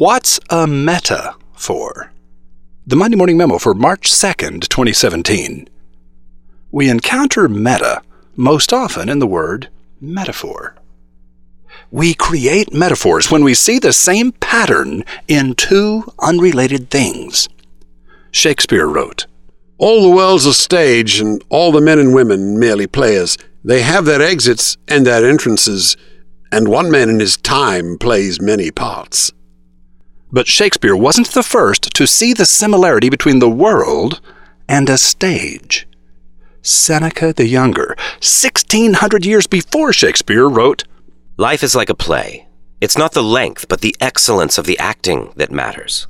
What's a meta for? The Monday Morning Memo for March 2nd, 2017. We encounter meta most often in the word metaphor. We create metaphors when we see the same pattern in two unrelated things. Shakespeare wrote, All the world's a stage, and all the men and women merely players. They have their exits and their entrances, and one man in his time plays many parts. But Shakespeare wasn't the first to see the similarity between the world and a stage. Seneca the Younger, 1600 years before Shakespeare, wrote, Life is like a play. It's not the length, but the excellence of the acting that matters.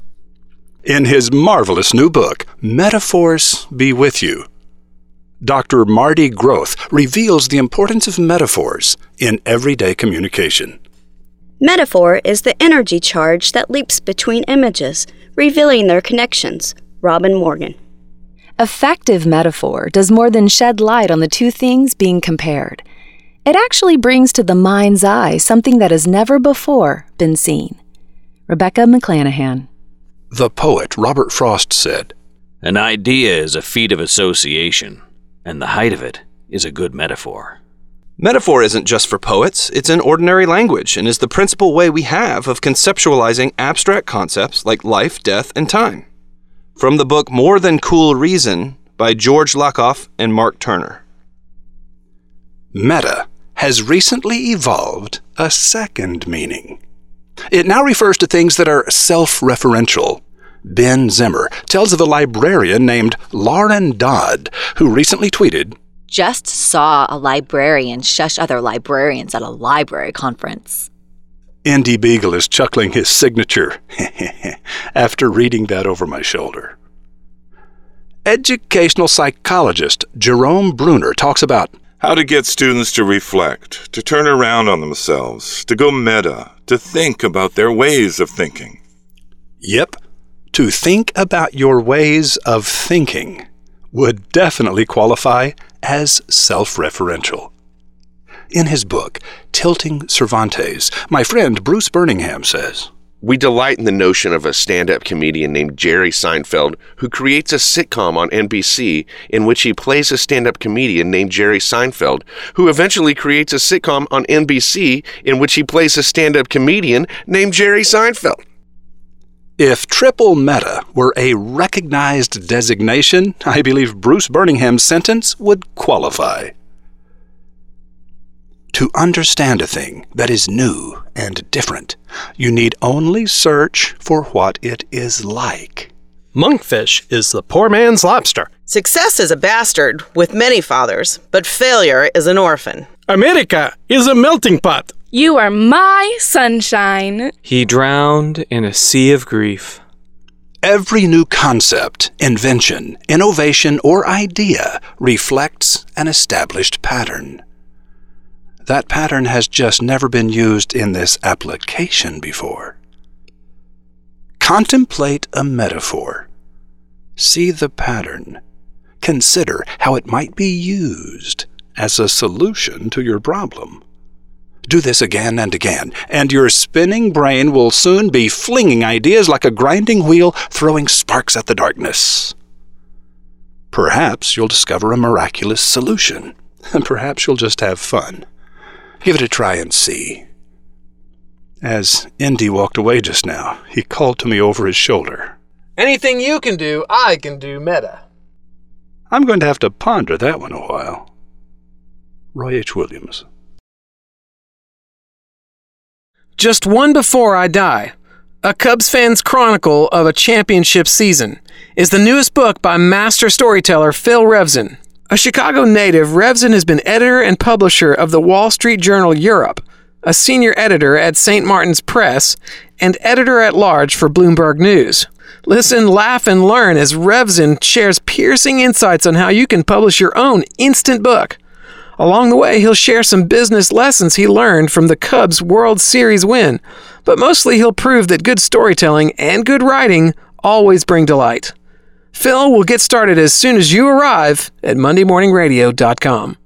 In his marvelous new book, Metaphors Be With You, Dr. Mardy Grothe reveals the importance of metaphors in everyday communication. Metaphor is the energy charge that leaps between images, revealing their connections. Robin Morgan. Effective metaphor does more than shed light on the two things being compared. It actually brings to the mind's eye something that has never before been seen. Rebecca McClanahan. The poet Robert Frost said, An idea is a feat of association, and the height of it is a good metaphor. Metaphor isn't just for poets, it's in ordinary language and is the principal way we have of conceptualizing abstract concepts like life, death, and time. From the book More Than Cool Reason by George Lakoff and Mark Turner. Meta has recently evolved a second meaning. It now refers to things that are self referential. Ben Zimmer tells of a librarian named Lauren Dodd who recently tweeted, Just saw a librarian shush other librarians at a library conference. Andy Beagle is chuckling his signature after reading that over my shoulder. Educational psychologist Jerome Bruner talks about how to get students to reflect, to turn around on themselves, to go meta, to think about their ways of thinking. Yep, to think about your ways of thinking would definitely qualify as self referential. In his book, Tilting Cervantes, my friend Bruce Burningham says, we delight in the notion of a stand up comedian named Jerry Seinfeld who creates a sitcom on NBC in which he plays a stand up comedian named Jerry Seinfeld, who eventually creates a sitcom on NBC in which he plays a stand up comedian named Jerry Seinfeld. If triple meta were a recognized designation, I believe Bruce Burningham's sentence would qualify. To understand a thing that is new and different, you need only search for what it is like. Monkfish is the poor man's lobster. Success is a bastard with many fathers, but failure is an orphan. America is a melting pot. You are my sunshine. He drowned in a sea of grief. Every new concept, invention, innovation, or idea reflects an established pattern. That pattern has just never been used in this application before. Contemplate a metaphor. See the pattern. Consider how it might be used as a solution to your problem. Do this again and again, and your spinning brain will soon be flinging ideas like a grinding wheel, throwing sparks at the darkness. Perhaps you'll discover a miraculous solution, and perhaps you'll just have fun. Give it a try and see. As Indy walked away just now, he called to me over his shoulder. Anything you can do, I can do meta. I'm going to have to ponder that one a while. Roy H. Williams. Just one before I die. A Cubs fan's chronicle of a championship season is the newest book by master storyteller Phil Revzin. A Chicago native, Revzin has been editor and publisher of the Wall Street Journal Europe, a senior editor at St. Martin's Press, and editor at large for Bloomberg News. Listen, laugh, and learn as Revzin shares piercing insights on how you can publish your own instant book. Along the way, he'll share some business lessons he learned from the Cubs World Series win, but mostly he'll prove that good storytelling and good writing always bring delight. Phil will get started as soon as you arrive at MondayMorningRadio.com.